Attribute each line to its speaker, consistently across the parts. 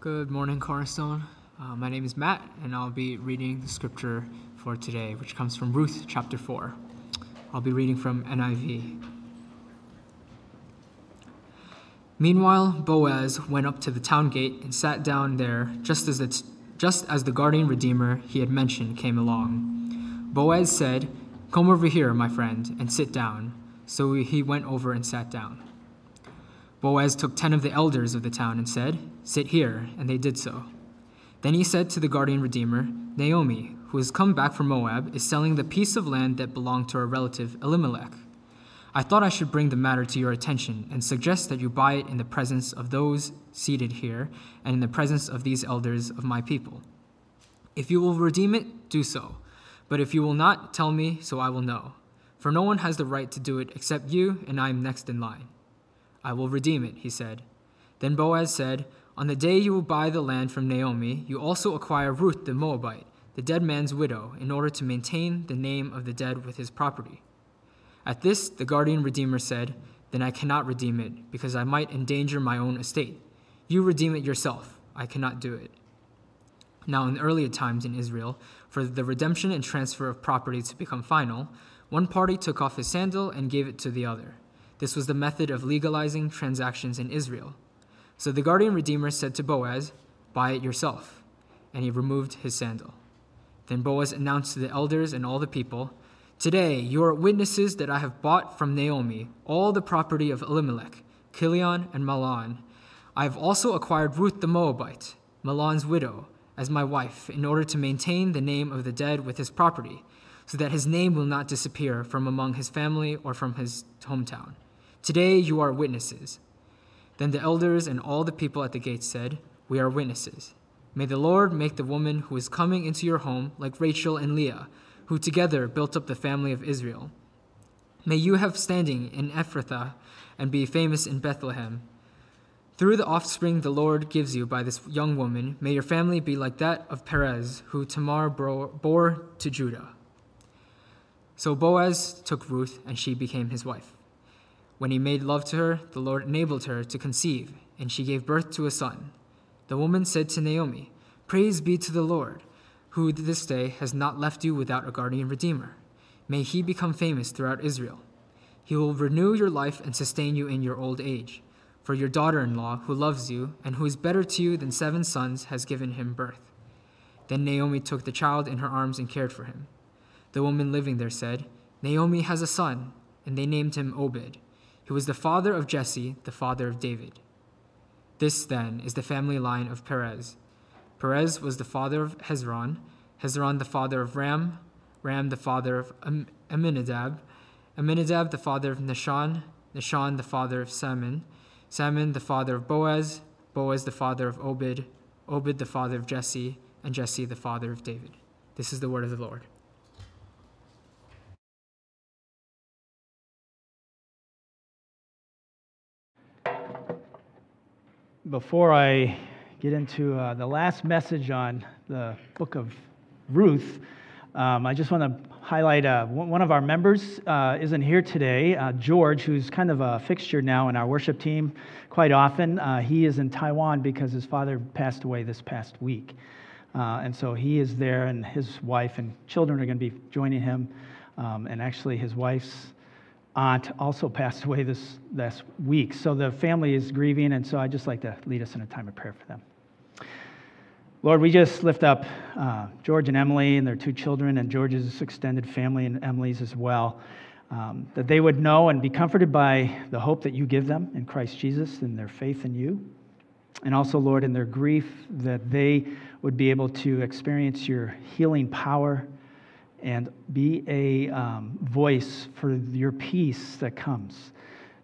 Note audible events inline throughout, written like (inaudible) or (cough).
Speaker 1: Good morning, Cornerstone. Uh, my name is Matt, and I'll be reading the scripture for today, which comes from Ruth chapter 4. I'll be reading from NIV. Meanwhile, Boaz went up to the town gate and sat down there just as, it's, just as the guardian redeemer he had mentioned came along. Boaz said, Come over here, my friend, and sit down. So he went over and sat down. Boaz took ten of the elders of the town and said, Sit here, and they did so. Then he said to the guardian redeemer, Naomi, who has come back from Moab, is selling the piece of land that belonged to her relative Elimelech. I thought I should bring the matter to your attention and suggest that you buy it in the presence of those seated here and in the presence of these elders of my people. If you will redeem it, do so. But if you will not, tell me, so I will know. For no one has the right to do it except you, and I am next in line. I will redeem it, he said. Then Boaz said, On the day you will buy the land from Naomi, you also acquire Ruth the Moabite, the dead man's widow, in order to maintain the name of the dead with his property. At this, the guardian redeemer said, Then I cannot redeem it, because I might endanger my own estate. You redeem it yourself. I cannot do it. Now, in earlier times in Israel, for the redemption and transfer of property to become final, one party took off his sandal and gave it to the other. This was the method of legalizing transactions in Israel. So the guardian redeemer said to Boaz, Buy it yourself. And he removed his sandal. Then Boaz announced to the elders and all the people, Today you are witnesses that I have bought from Naomi all the property of Elimelech, Kilion, and Mahlon. I have also acquired Ruth the Moabite, Mahlon's widow, as my wife, in order to maintain the name of the dead with his property, so that his name will not disappear from among his family or from his hometown. Today you are witnesses. Then the elders and all the people at the gate said, We are witnesses. May the Lord make the woman who is coming into your home like Rachel and Leah, who together built up the family of Israel. May you have standing in Ephrathah and be famous in Bethlehem. Through the offspring the Lord gives you by this young woman, may your family be like that of Perez, who Tamar bore to Judah. So Boaz took Ruth, and she became his wife. When he made love to her, the Lord enabled her to conceive, and she gave birth to a son. The woman said to Naomi, Praise be to the Lord, who this day has not left you without a guardian redeemer. May he become famous throughout Israel. He will renew your life and sustain you in your old age. For your daughter in law, who loves you, and who is better to you than seven sons, has given him birth. Then Naomi took the child in her arms and cared for him. The woman living there said, Naomi has a son, and they named him Obed who was the father of Jesse, the father of David. This, then, is the family line of Perez. Perez was the father of Hezron, Hezron the father of Ram, Ram the father of Amminadab, Amminadab the father of Nahshon, Nahshon the father of Salmon, Salmon the father of Boaz, Boaz the father of Obed, Obed the father of Jesse, and Jesse the father of David. This is the word of the Lord.
Speaker 2: Before I get into uh, the last message on the book of Ruth, um, I just want to highlight uh, one of our members uh, isn't here today, uh, George, who's kind of a fixture now in our worship team quite often. Uh, he is in Taiwan because his father passed away this past week. Uh, and so he is there, and his wife and children are going to be joining him. Um, and actually, his wife's aunt also passed away this last week. So the family is grieving, and so I'd just like to lead us in a time of prayer for them. Lord, we just lift up uh, George and Emily and their two children, and George's extended family and Emily's as well, um, that they would know and be comforted by the hope that you give them in Christ Jesus and their faith in you. And also, Lord, in their grief, that they would be able to experience your healing power and be a um, voice for your peace that comes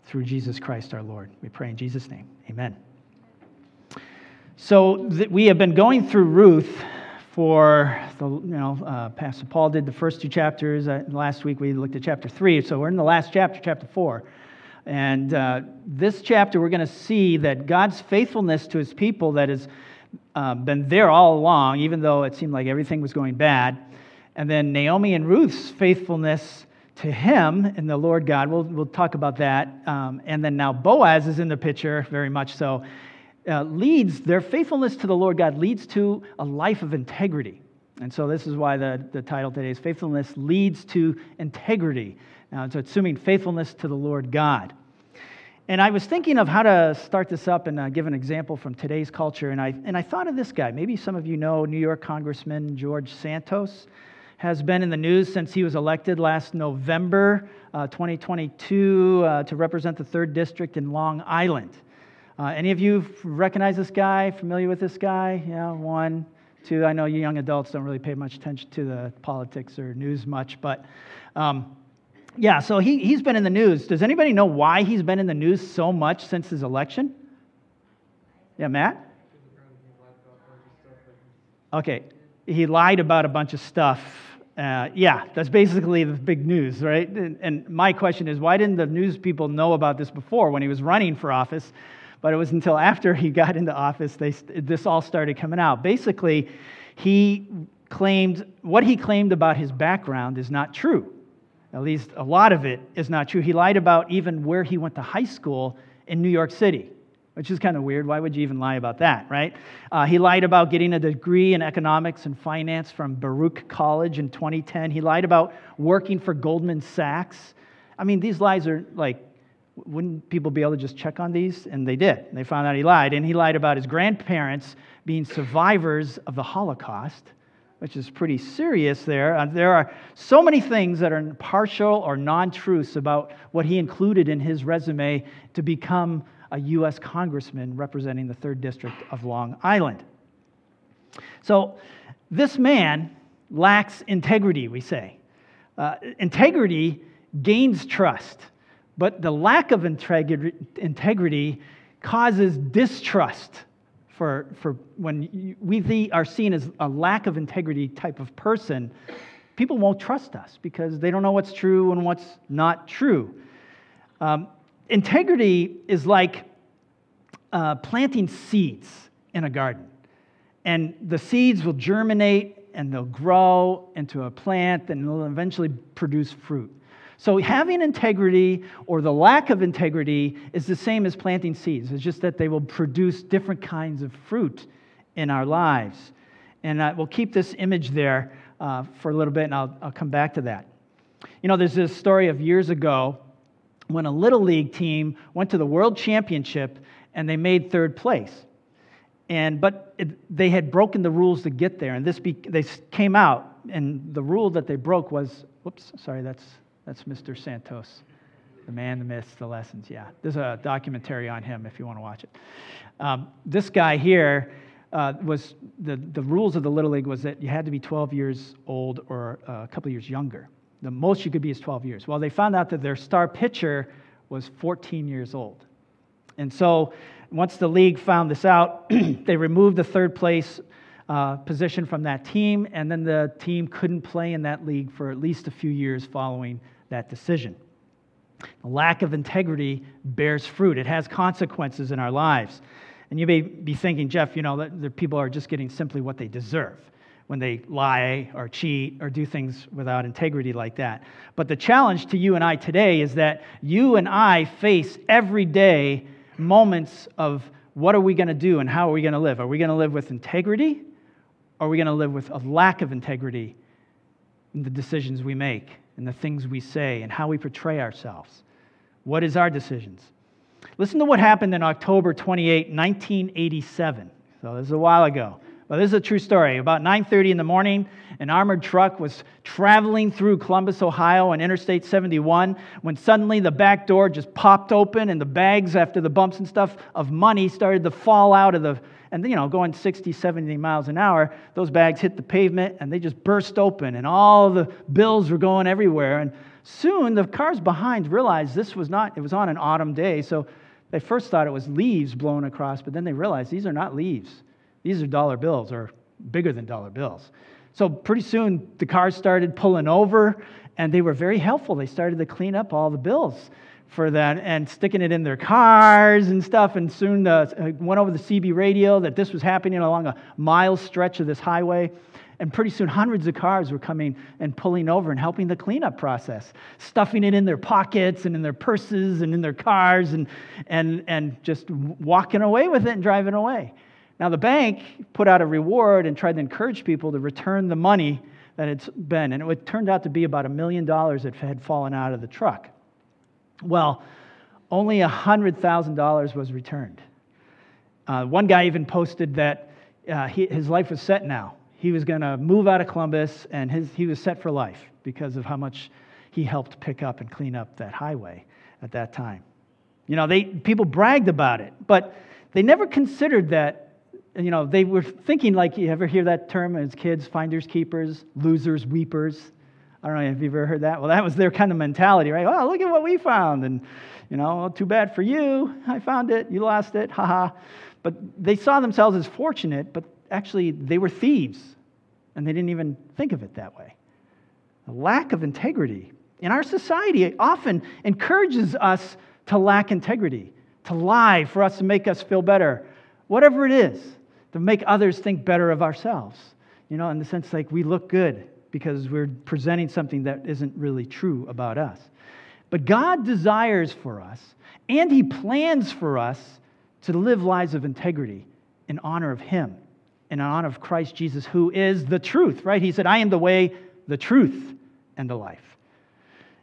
Speaker 2: through Jesus Christ our Lord. We pray in Jesus' name. Amen. So th- we have been going through Ruth for the, you know, uh, Pastor Paul did the first two chapters. Uh, last week we looked at chapter three. So we're in the last chapter, chapter four. And uh, this chapter, we're going to see that God's faithfulness to his people that has uh, been there all along, even though it seemed like everything was going bad, and then Naomi and Ruth's faithfulness to him and the Lord God. We'll, we'll talk about that. Um, and then now Boaz is in the picture, very much so. uh, leads, their faithfulness to the Lord God leads to a life of integrity. And so this is why the, the title today is Faithfulness Leads to Integrity. It's assuming faithfulness to the Lord God. And I was thinking of how to start this up and uh, give an example from today's culture. And I, and I thought of this guy. Maybe some of you know New York Congressman George Santos has been in the news since he was elected last November uh, 2022 uh, to represent the 3rd District in Long Island. Uh, any of you recognize this guy, familiar with this guy? Yeah, one, two. I know you young adults don't really pay much attention to the politics or news much, but um, yeah, so he, he's been in the news. Does anybody know why he's been in the news so much since his election? Yeah, Matt? Okay, he lied about a bunch of stuff. Uh, yeah, that's basically the big news, right? And, and, my question is why didn't the news people know about this before when he was running for office? But it was until after he got into office they, this all started coming out. Basically, he claimed what he claimed about his background is not true. At least a lot of it is not true. He lied about even where he went to high school in New York City, which is kind of weird. Why would you even lie about that, right? Uh, he lied about getting a degree in economics and finance from Baruch College in 2010. He lied about working for Goldman Sachs. I mean, these lies are like, wouldn't people be able to just check on these? And they did. They found out he lied. And he lied about his grandparents being survivors of the Holocaust which is pretty serious there. Uh, there are so many things that are partial or non truths about what he included in his resume to become a U.S. congressman representing the 3rd District of Long Island. So, this man lacks integrity, we say. Uh, integrity gains trust, but the lack of integrity causes distrust for, for when we are seen as a lack of integrity type of person, people won't trust us because they don't know what's true and what's not true. Um, integrity is like uh, planting seeds in a garden. And the seeds will germinate and they'll grow into a plant and they'll eventually produce fruit. So, having integrity or the lack of integrity is the same as planting seeds. It's just that they will produce different kinds of fruit in our lives. And uh, we'll keep this image there uh, for a little bit, and I'll, I'll come back to that. You know, there's this story of years ago when a little league team went to the world championship and they made third place. And, but it, they had broken the rules to get there, and this be, they came out, and the rule that they broke was, whoops, sorry, that's that's Mr. Santos, the man, the myths, the lessons. Yeah, there's a documentary on him if you want to watch it. Um, this guy here uh, was the, the rules of the Little League was that you had to be 12 years old or uh, a couple years younger. The most you could be is 12 years. Well, they found out that their star pitcher was 14 years old. And so once the league found this out, (clears throat) they removed the third place uh, position from that team, and then the team couldn't play in that league for at least a few years following that decision. The lack of integrity bears fruit, it has consequences in our lives. And you may be thinking, Jeff, you know, that the people are just getting simply what they deserve when they lie or cheat or do things without integrity like that. But the challenge to you and I today is that you and I face every day moments of what are we going to do and how are we going to live? Are we going to live with integrity? Or are we going to live with a lack of integrity in the decisions we make? and the things we say and how we portray ourselves. What is our decisions? Listen to what happened in October 28, 1987. So this is a while ago. But this is a true story. About 9:30 in the morning, an armored truck was traveling through Columbus, Ohio on Interstate 71 when suddenly the back door just popped open and the bags after the bumps and stuff of money started to fall out of the and you know going 60 70 miles an hour those bags hit the pavement and they just burst open and all the bills were going everywhere. And soon the cars behind realized this was not it was on an autumn day. So they first thought it was leaves blown across but then they realized these are not leaves these are dollar bills or bigger than dollar bills so pretty soon the cars started pulling over and they were very helpful they started to clean up all the bills for that and sticking it in their cars and stuff. And soon uh, went over the CB radio that this was happening along a mile stretch of this highway. And pretty soon, hundreds of cars were coming and pulling over and helping the cleanup process, stuffing it in their pockets and in their purses and in their cars and, and, and just walking away with it and driving away. Now, the bank put out a reward and tried to encourage people to return the money that it's been. And it turned out to be about a million dollars that had fallen out of the truck. Well, only $100,000 was returned. Uh, one guy even posted that uh, he, his life was set now. He was going to move out of Columbus and his, he was set for life because of how much he helped pick up and clean up that highway at that time. You know, they, people bragged about it, but they never considered that you know, they were thinking like, you ever hear that term as kids, finders, keepers, losers, weepers? I don't know if you've ever heard that. Well, that was their kind of mentality, right? Well, look at what we found. And, you know, too bad for you. I found it. You lost it. Ha ha. But they saw themselves as fortunate, but actually they were thieves. And they didn't even think of it that way. A lack of integrity in our society often encourages us to lack integrity, to lie for us to make us feel better, whatever it is to make others think better of ourselves. You know, in the sense like we look good because we're presenting something that isn't really true about us. But God desires for us, and He plans for us to live lives of integrity in honor of Him, in honor of Christ Jesus, who is the truth, right? He said, I am the way, the truth, and the life.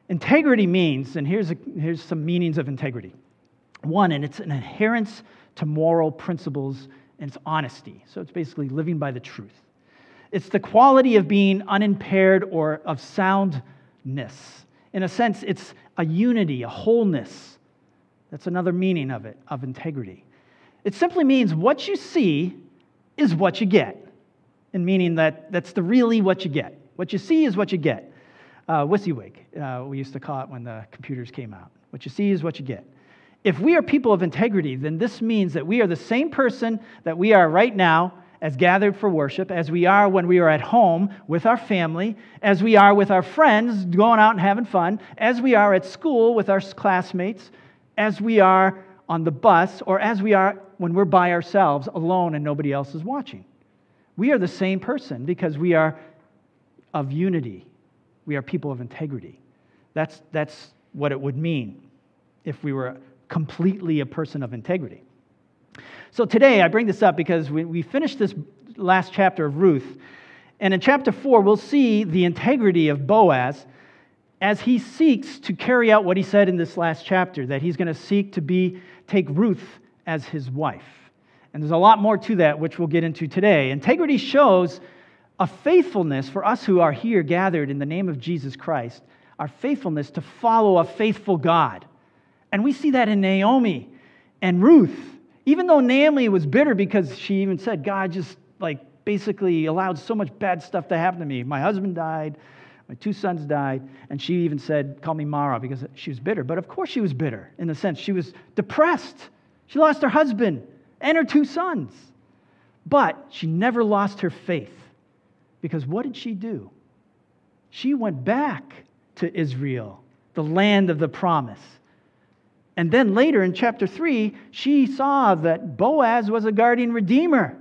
Speaker 2: Integrity means, and here's, a, here's some meanings of integrity. One, and it's an adherence to moral principles and it's honesty. So it's basically living by the truth. It's the quality of being unimpaired or of soundness. In a sense, it's a unity, a wholeness. That's another meaning of it, of integrity. It simply means what you see is what you get, in meaning that that's the really what you get. What you see is what you get. Uh, WYSIWYG, uh, we used to call it when the computers came out. What you see is what you get if we are people of integrity, then this means that we are the same person that we are right now as gathered for worship, as we are when we are at home with our family, as we are with our friends going out and having fun, as we are at school with our classmates, as we are on the bus, or as we are when we're by ourselves alone and nobody else is watching. We are the same person because we are of unity. We are people of integrity. That's, that's what it would mean if we were completely a person of integrity. So today, I bring this up because we, we finished this last chapter of Ruth. And in chapter 4, we'll see the integrity of Boaz as he seeks to carry out what he said in this last chapter that he's going to seek to be take Ruth as his wife. And there's a lot more to that, which we'll get into today. Integrity shows a faithfulness for us who are here gathered in the name of Jesus Christ, our faithfulness to follow a faithful God. And we see that in Naomi and Ruth. Even though Naomi was bitter because she even said, God just like basically allowed so much bad stuff to happen to me. My husband died, my two sons died, and she even said, Call me Mara because she was bitter. But of course she was bitter in the sense she was depressed. She lost her husband and her two sons. But she never lost her faith because what did she do? She went back to Israel, the land of the promise. And then later in chapter 3, she saw that Boaz was a guardian redeemer,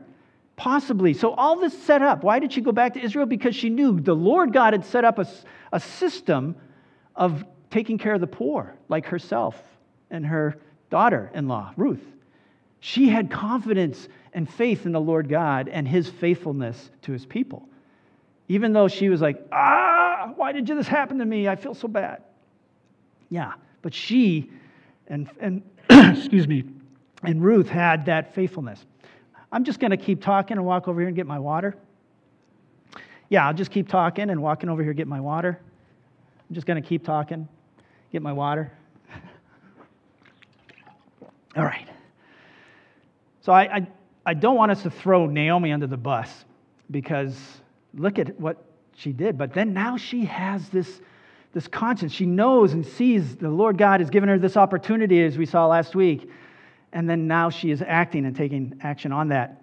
Speaker 2: possibly. So, all this set up. Why did she go back to Israel? Because she knew the Lord God had set up a, a system of taking care of the poor, like herself and her daughter in law, Ruth. She had confidence and faith in the Lord God and his faithfulness to his people. Even though she was like, ah, why did this happen to me? I feel so bad. Yeah, but she and, and (clears throat) excuse me, and Ruth had that faithfulness. I'm just going to keep talking and walk over here and get my water. Yeah, I'll just keep talking and walking over here get my water. I'm just going to keep talking, get my water. (laughs) All right. So I, I, I don't want us to throw Naomi under the bus because look at what she did. But then now she has this this conscience. She knows and sees the Lord God has given her this opportunity, as we saw last week. And then now she is acting and taking action on that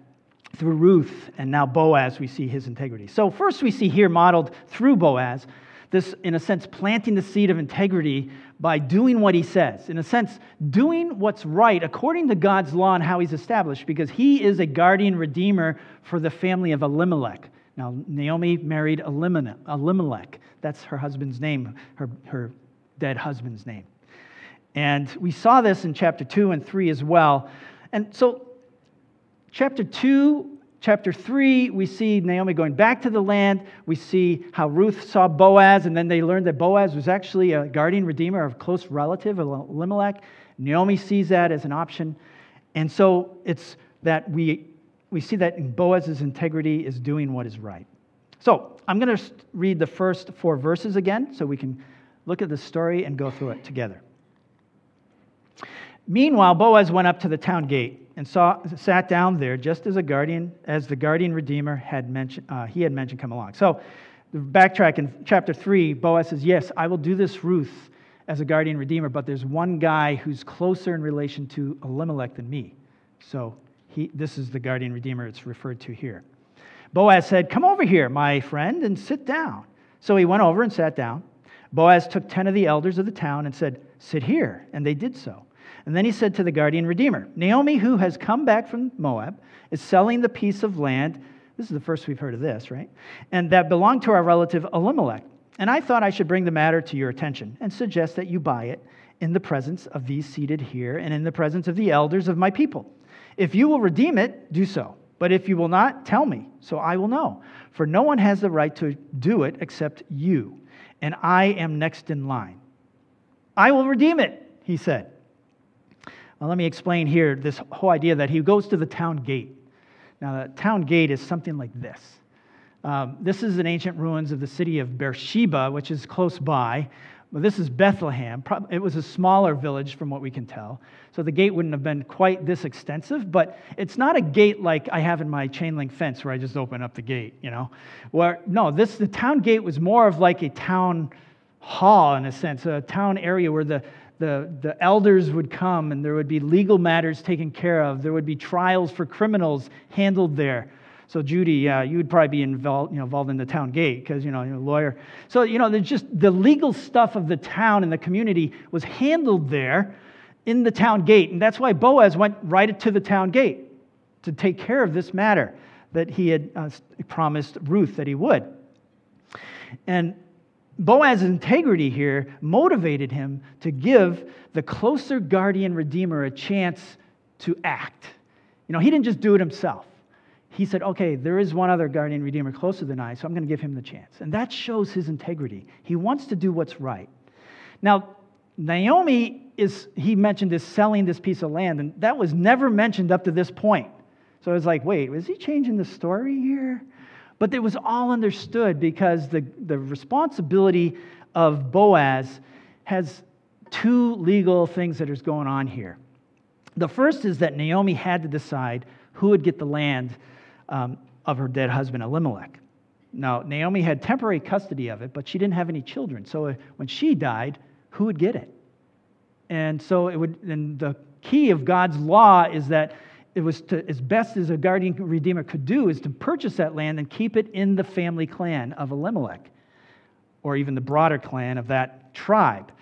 Speaker 2: through Ruth and now Boaz, we see his integrity. So, first, we see here modeled through Boaz this, in a sense, planting the seed of integrity by doing what he says. In a sense, doing what's right according to God's law and how he's established, because he is a guardian redeemer for the family of Elimelech. Now, Naomi married Elimelech. That's her husband's name, her, her dead husband's name. And we saw this in chapter 2 and 3 as well. And so, chapter 2, chapter 3, we see Naomi going back to the land. We see how Ruth saw Boaz, and then they learned that Boaz was actually a guardian redeemer, of a close relative Elimelech. Naomi sees that as an option. And so, it's that we, we see that Boaz's integrity is doing what is right. So, I'm going to read the first four verses again so we can look at the story and go through it together. Meanwhile, Boaz went up to the town gate and saw, sat down there just as a guardian, as the guardian redeemer had mentioned, uh, he had mentioned come along. So, backtrack in chapter three, Boaz says, "Yes, I will do this Ruth as a guardian redeemer, but there's one guy who's closer in relation to Elimelech than me." So, he, this is the guardian redeemer it's referred to here. Boaz said, "Come over here, my friend, and sit down." So he went over and sat down. Boaz took ten of the elders of the town and said, "Sit here," and they did so. And then he said to the guardian redeemer, Naomi, who has come back from Moab, is selling the piece of land. This is the first we've heard of this, right? And that belonged to our relative Elimelech. And I thought I should bring the matter to your attention and suggest that you buy it in the presence of these seated here and in the presence of the elders of my people. If you will redeem it, do so. But if you will not, tell me, so I will know. For no one has the right to do it except you, and I am next in line. I will redeem it, he said. Well, let me explain here this whole idea that he goes to the town gate. Now, the town gate is something like this. Um, this is an ancient ruins of the city of Beersheba, which is close by. Well, this is Bethlehem. It was a smaller village from what we can tell. So the gate wouldn't have been quite this extensive, but it's not a gate like I have in my chain link fence where I just open up the gate, you know. Where no, this the town gate was more of like a town hall in a sense, a town area where the, the, the elders would come and there would be legal matters taken care of. There would be trials for criminals handled there. So, Judy, uh, you would probably be involved, you know, involved in the town gate because, you know, you're a lawyer. So, you know, there's just the legal stuff of the town and the community was handled there in the town gate. And that's why Boaz went right to the town gate to take care of this matter that he had uh, promised Ruth that he would. And Boaz's integrity here motivated him to give the closer guardian redeemer a chance to act. You know, he didn't just do it himself. He said, okay, there is one other guardian redeemer closer than I, so I'm going to give him the chance. And that shows his integrity. He wants to do what's right. Now, Naomi is, he mentioned, is selling this piece of land, and that was never mentioned up to this point. So I was like, wait, was he changing the story here? But it was all understood because the, the responsibility of Boaz has two legal things that is going on here. The first is that Naomi had to decide who would get the land um, of her dead husband, Elimelech. Now, Naomi had temporary custody of it, but she didn't have any children. So uh, when she died, who would get it? And so it would, and the key of God's law is that it was to, as best as a guardian redeemer could do is to purchase that land and keep it in the family clan of Elimelech, or even the broader clan of that tribe.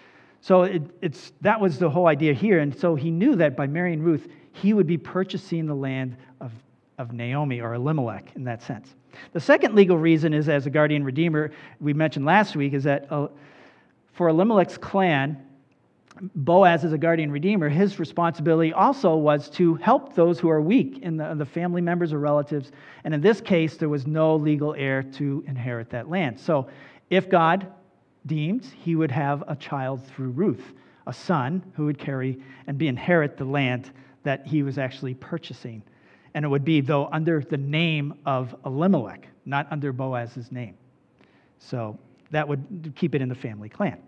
Speaker 2: So it, it's, that was the whole idea here. And so he knew that by marrying Ruth, he would be purchasing the land of, of Naomi or Elimelech in that sense. The second legal reason is as a guardian redeemer, we mentioned last week, is that uh, for Elimelech's clan, Boaz is a guardian redeemer, his responsibility also was to help those who are weak in the, the, family members or relatives. And in this case, there was no legal heir to inherit that land. So if God deemed, he would have a child through Ruth, a son who would carry and be inherit the land that he was actually purchasing. And it would be, though, under the name of Elimelech, not under Boaz's name. So that would keep it in the family clan.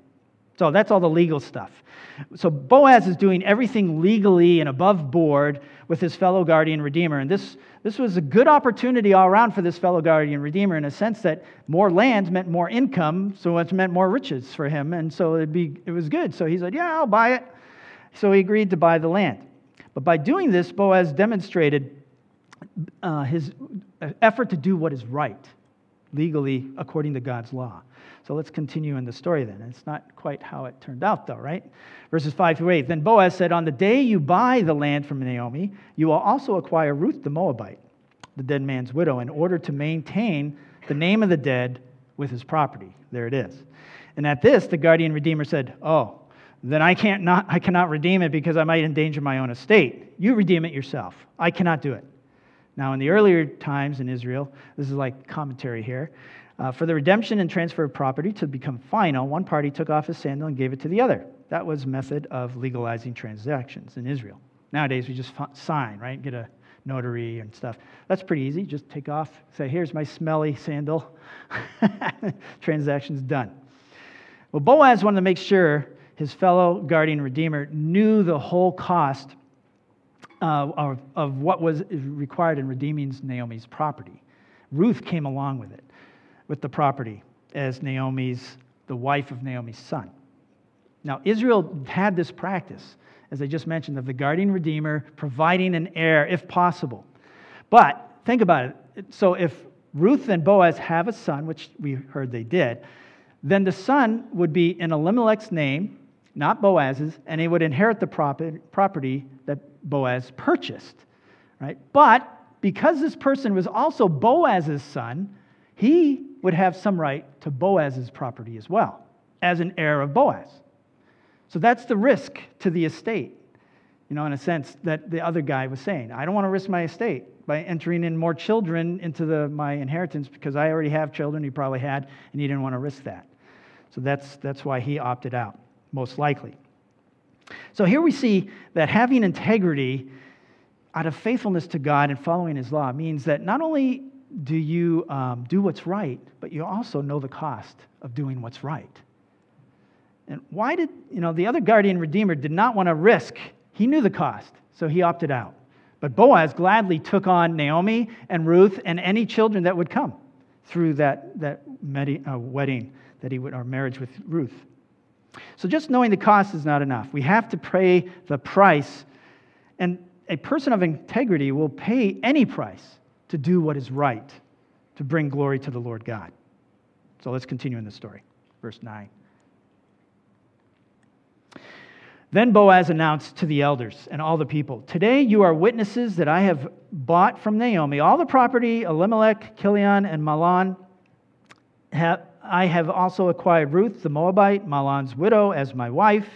Speaker 2: So that's all the legal stuff. So Boaz is doing everything legally and above board with his fellow guardian redeemer. And this, this was a good opportunity all around for this fellow guardian redeemer in a sense that more land meant more income, so it meant more riches for him. And so it'd be, it was good. So he said, Yeah, I'll buy it. So he agreed to buy the land. But by doing this, Boaz demonstrated uh, his effort to do what is right legally according to God's law. So let's continue in the story then. It's not quite how it turned out, though, right? Verses 5 through 8. Then Boaz said, On the day you buy the land from Naomi, you will also acquire Ruth the Moabite, the dead man's widow, in order to maintain the name of the dead with his property. There it is. And at this, the guardian redeemer said, Oh, then I, can't not, I cannot redeem it because I might endanger my own estate. You redeem it yourself. I cannot do it. Now, in the earlier times in Israel, this is like commentary here. Uh, for the redemption and transfer of property to become final, one party took off his sandal and gave it to the other. That was method of legalizing transactions in Israel. Nowadays, we just sign, right? Get a notary and stuff. That's pretty easy. Just take off, say, here's my smelly sandal. (laughs) Transaction's done. Well, Boaz wanted to make sure his fellow guardian redeemer knew the whole cost uh, of, of what was required in redeeming Naomi's property. Ruth came along with it, with the property, as Naomi's, the wife of Naomi's son. Now, Israel had this practice, as I just mentioned, of the guardian redeemer providing an heir if possible. But think about it. So, if Ruth and Boaz have a son, which we heard they did, then the son would be in Elimelech's name, not Boaz's, and he would inherit the property that Boaz purchased. Right? But because this person was also Boaz's son, he would have some right to Boaz's property as well, as an heir of Boaz. So that's the risk to the estate, you know, in a sense that the other guy was saying. I don't want to risk my estate by entering in more children into the, my inheritance because I already have children, he probably had, and he didn't want to risk that. So that's, that's why he opted out, most likely. So here we see that having integrity out of faithfulness to God and following his law means that not only do you um, do what's right, but you also know the cost of doing what's right. And why did, you know, the other guardian redeemer did not want to risk, he knew the cost, so he opted out. But Boaz gladly took on Naomi and Ruth and any children that would come through that, that uh, wedding that he would, or marriage with Ruth. So just knowing the cost is not enough. We have to pay the price. And a person of integrity will pay any price to do what is right, to bring glory to the Lord God. So let's continue in the story. Verse 9. Then Boaz announced to the elders and all the people Today you are witnesses that I have bought from Naomi all the property Elimelech, Kilion, and Mahlon. I have also acquired Ruth the Moabite, Mahlon's widow, as my wife,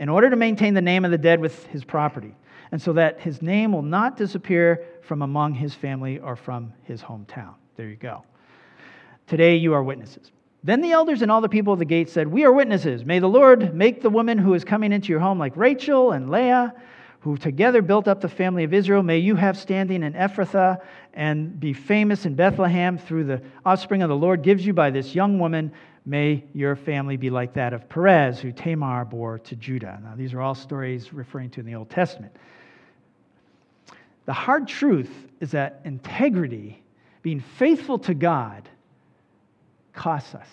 Speaker 2: in order to maintain the name of the dead with his property, and so that his name will not disappear from among his family or from his hometown. There you go. Today you are witnesses. Then the elders and all the people of the gate said, We are witnesses. May the Lord make the woman who is coming into your home like Rachel and Leah, who together built up the family of Israel. May you have standing in Ephrathah and be famous in Bethlehem through the offspring of the Lord gives you by this young woman. May your family be like that of Perez, who Tamar bore to Judah. Now, these are all stories referring to in the Old Testament. The hard truth is that integrity, being faithful to God, costs us.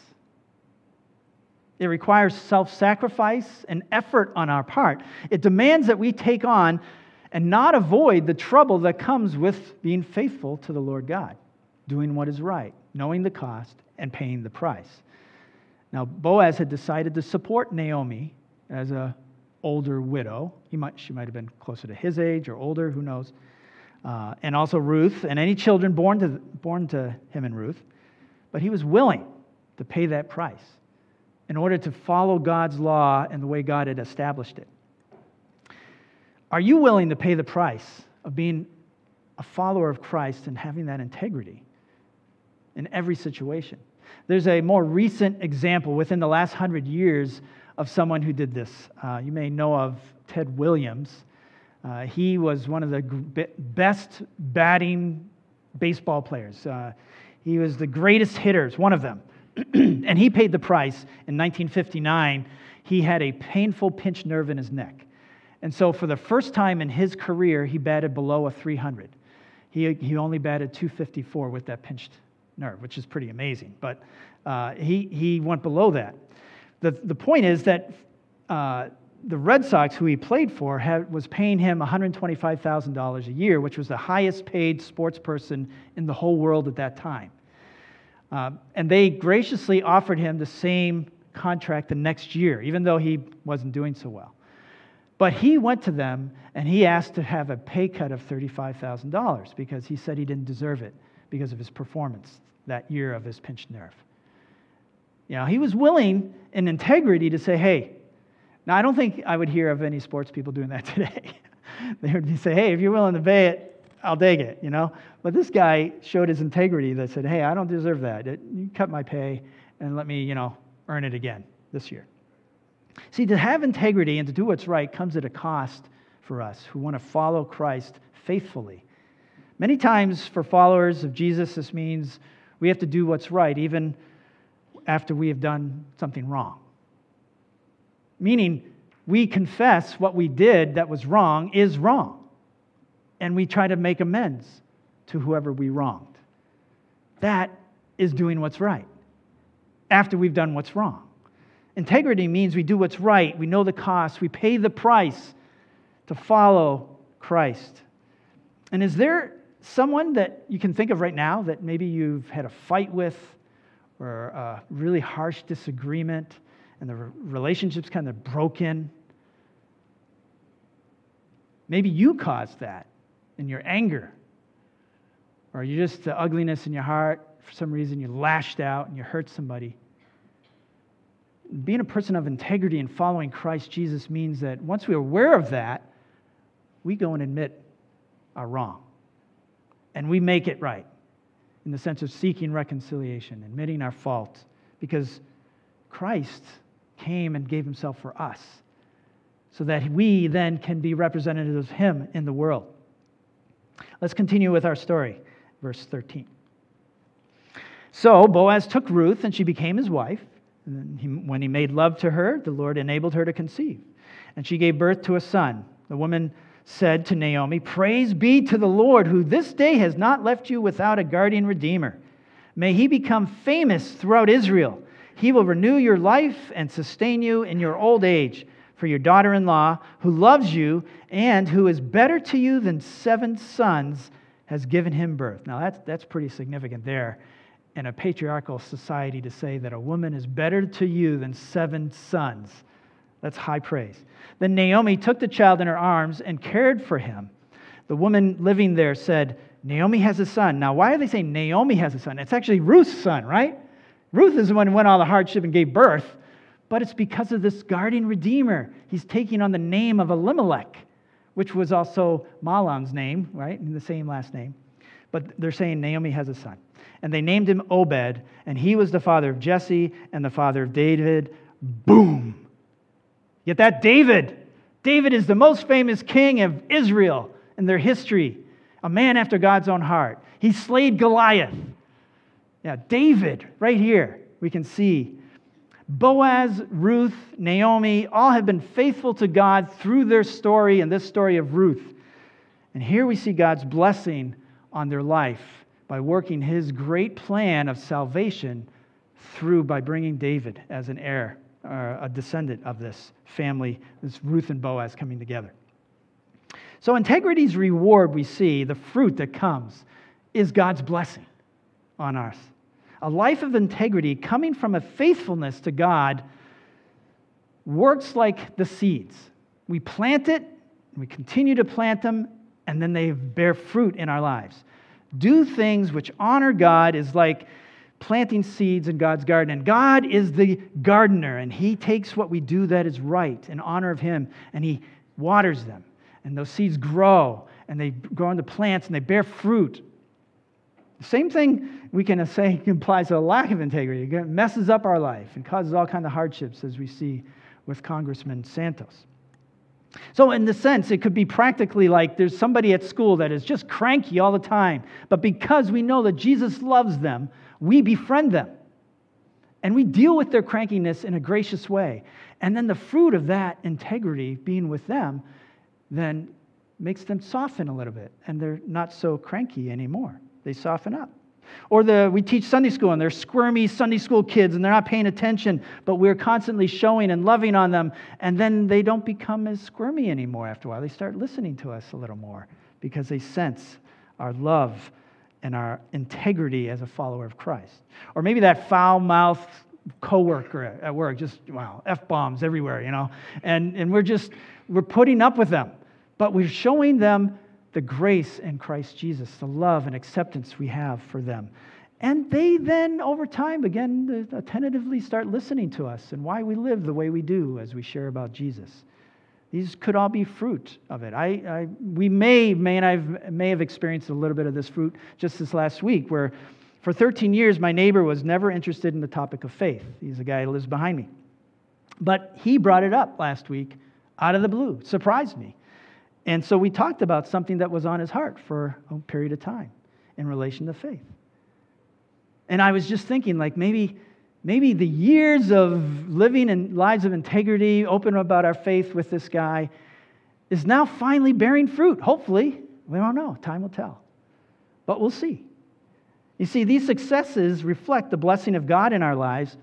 Speaker 2: It requires self sacrifice and effort on our part. It demands that we take on and not avoid the trouble that comes with being faithful to the Lord God, doing what is right, knowing the cost, and paying the price. Now, Boaz had decided to support Naomi as a older widow. He might, she might have been closer to his age or older, who knows. Uh, and also Ruth and any children born to, born to him and Ruth. But he was willing to pay that price in order to follow God's law and the way God had established it. Are you willing to pay the price of being a follower of Christ and having that integrity in every situation? There's a more recent example within the last hundred years of someone who did this. Uh, you may know of Ted Williams. Uh, he was one of the best batting baseball players. Uh, he was the greatest hitters, one of them. (clears throat) and he paid the price in 1959. He had a painful pinched nerve in his neck. And so, for the first time in his career, he batted below a 300. He, he only batted 254 with that pinched nerve, which is pretty amazing. But uh, he, he went below that. The, the point is that uh, the Red Sox, who he played for, had, was paying him $125,000 a year, which was the highest paid sports person in the whole world at that time. Uh, and they graciously offered him the same contract the next year, even though he wasn't doing so well. But he went to them and he asked to have a pay cut of $35,000 because he said he didn't deserve it because of his performance that year of his pinched nerve. You know, he was willing in integrity to say, hey, now I don't think I would hear of any sports people doing that (laughs) today. they would say, hey, if you're willing to pay it, I'll dig it, you know? But this guy showed his integrity that said, hey, I don't deserve that. You cut my pay and let me, you know, earn it again this year. See, to have integrity and to do what's right comes at a cost for us who want to follow Christ faithfully. Many times, for followers of Jesus, this means we have to do what's right, even after we have done something wrong. Meaning, we confess what we did that was wrong is wrong, and we try to make amends to whoever we wronged. That is doing what's right after we've done what's wrong. Integrity means we do what's right, we know the cost, we pay the price to follow Christ. And is there someone that you can think of right now that maybe you've had a fight with or a really harsh disagreement and the relationship's kind of broken? Maybe you caused that in your anger, or you just the ugliness in your heart. For some reason, you lashed out and you hurt somebody being a person of integrity and following Christ Jesus means that once we're aware of that, we go and admit our wrong. And we make it right in the sense of seeking reconciliation, admitting our fault, because Christ came and gave himself for us so that we then can be representatives of him in the world. Let's continue with our story, verse 13. So Boaz took Ruth, and she became his wife. He, when he made love to her, the Lord enabled her to conceive. And she gave birth to a son. The woman said to Naomi, Praise be to the Lord, who this day has not left you without a guardian redeemer. May he become famous throughout Israel. He will renew your life and sustain you in your old age. For your daughter in law, who loves you and who is better to you than seven sons, has given him birth. Now, that's, that's pretty significant there in a patriarchal society to say that a woman is better to you than seven sons. That's high praise. Then Naomi took the child in her arms and cared for him. The woman living there said, Naomi has a son. Now, why are they saying Naomi has a son? It's actually Ruth's son, right? Ruth is the one who went all the hardship and gave birth, but it's because of this guardian redeemer. He's taking on the name of Elimelech, which was also Mahlon's name, right? In the same last name. But they're saying Naomi has a son and they named him Obed, and he was the father of Jesse and the father of David. Boom! Yet that David, David is the most famous king of Israel in their history, a man after God's own heart. He slayed Goliath. Yeah, David, right here, we can see. Boaz, Ruth, Naomi, all have been faithful to God through their story and this story of Ruth. And here we see God's blessing on their life by working his great plan of salvation through by bringing David as an heir, uh, a descendant of this family, this Ruth and Boaz coming together. So, integrity's reward, we see, the fruit that comes, is God's blessing on us. A life of integrity coming from a faithfulness to God works like the seeds. We plant it, we continue to plant them, and then they bear fruit in our lives. Do things which honor God is like planting seeds in God's garden. And God is the gardener, and He takes what we do that is right in honor of Him, and He waters them. And those seeds grow, and they grow into plants, and they bear fruit. Same thing we can say (laughs) implies a lack of integrity. It messes up our life and causes all kinds of hardships, as we see with Congressman Santos. So, in the sense, it could be practically like there's somebody at school that is just cranky all the time, but because we know that Jesus loves them, we befriend them. And we deal with their crankiness in a gracious way. And then the fruit of that integrity being with them then makes them soften a little bit, and they're not so cranky anymore. They soften up. Or the, we teach Sunday school and they're squirmy Sunday school kids and they're not paying attention, but we're constantly showing and loving on them. And then they don't become as squirmy anymore after a while. They start listening to us a little more because they sense our love and our integrity as a follower of Christ. Or maybe that foul mouthed coworker at work, just wow, F bombs everywhere, you know. And, and we're just, we're putting up with them, but we're showing them the grace in Christ Jesus, the love and acceptance we have for them. And they then, over time, again, to tentatively start listening to us and why we live the way we do as we share about Jesus. These could all be fruit of it. I, I, we may, may, and I've, may have experienced a little bit of this fruit just this last week, where for 13 years my neighbor was never interested in the topic of faith. He's a guy who lives behind me. But he brought it up last week out of the blue, surprised me. And so we talked about something that was on his heart for a period of time in relation to faith. And I was just thinking, like, maybe, maybe the years of living in lives of integrity, open about our faith with this guy, is now finally bearing fruit. Hopefully. We don't know. Time will tell. But we'll see. You see, these successes reflect the blessing of God in our lives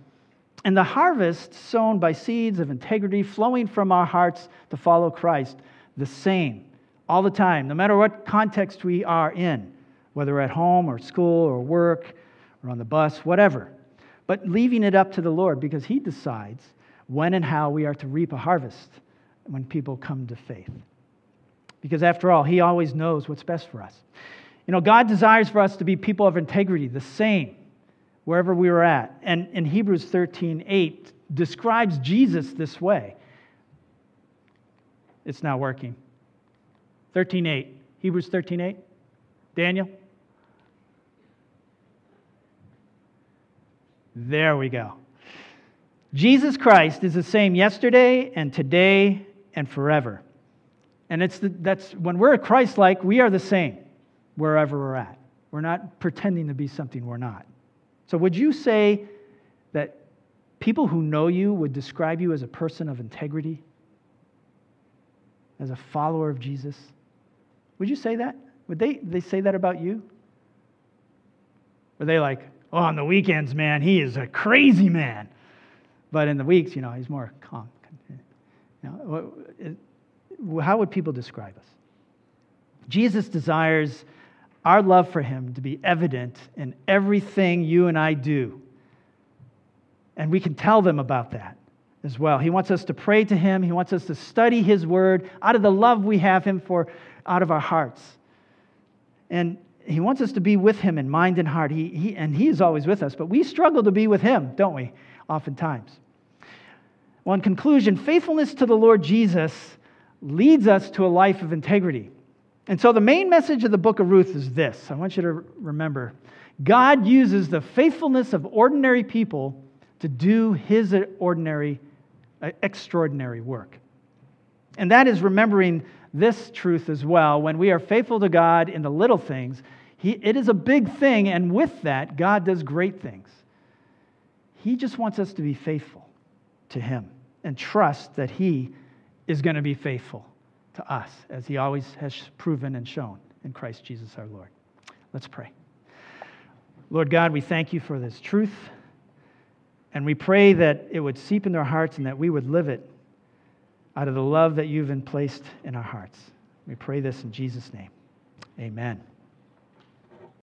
Speaker 2: and the harvest sown by seeds of integrity flowing from our hearts to follow Christ the same all the time, no matter what context we are in, whether at home or school or work or on the bus, whatever. But leaving it up to the Lord because He decides when and how we are to reap a harvest when people come to faith. Because after all, He always knows what's best for us. You know, God desires for us to be people of integrity, the same wherever we are at. And in Hebrews 13 8 describes Jesus this way. It's not working. 13.8. Hebrews 13.8. Daniel? There we go. Jesus Christ is the same yesterday and today and forever. And it's the, that's when we're Christ like, we are the same wherever we're at. We're not pretending to be something we're not. So, would you say that people who know you would describe you as a person of integrity? As a follower of Jesus? Would you say that? Would they, they say that about you? Were they like, oh, on the weekends, man, he is a crazy man. But in the weeks, you know, he's more calm. How would people describe us? Jesus desires our love for him to be evident in everything you and I do. And we can tell them about that as well. He wants us to pray to him. He wants us to study his word out of the love we have him for out of our hearts. And he wants us to be with him in mind and heart. He, he, and he is always with us, but we struggle to be with him, don't we? Oftentimes. Well, in conclusion, faithfulness to the Lord Jesus leads us to a life of integrity. And so the main message of the book of Ruth is this I want you to remember God uses the faithfulness of ordinary people to do his ordinary extraordinary work. And that is remembering this truth as well. When we are faithful to God in the little things, he, it is a big thing, and with that, God does great things. He just wants us to be faithful to Him and trust that He is going to be faithful to us, as He always has proven and shown in Christ Jesus our Lord. Let's pray. Lord God, we thank you for this truth. And we pray that it would seep into our hearts and that we would live it out of the love that you've placed in our hearts. We pray this in Jesus' name. Amen.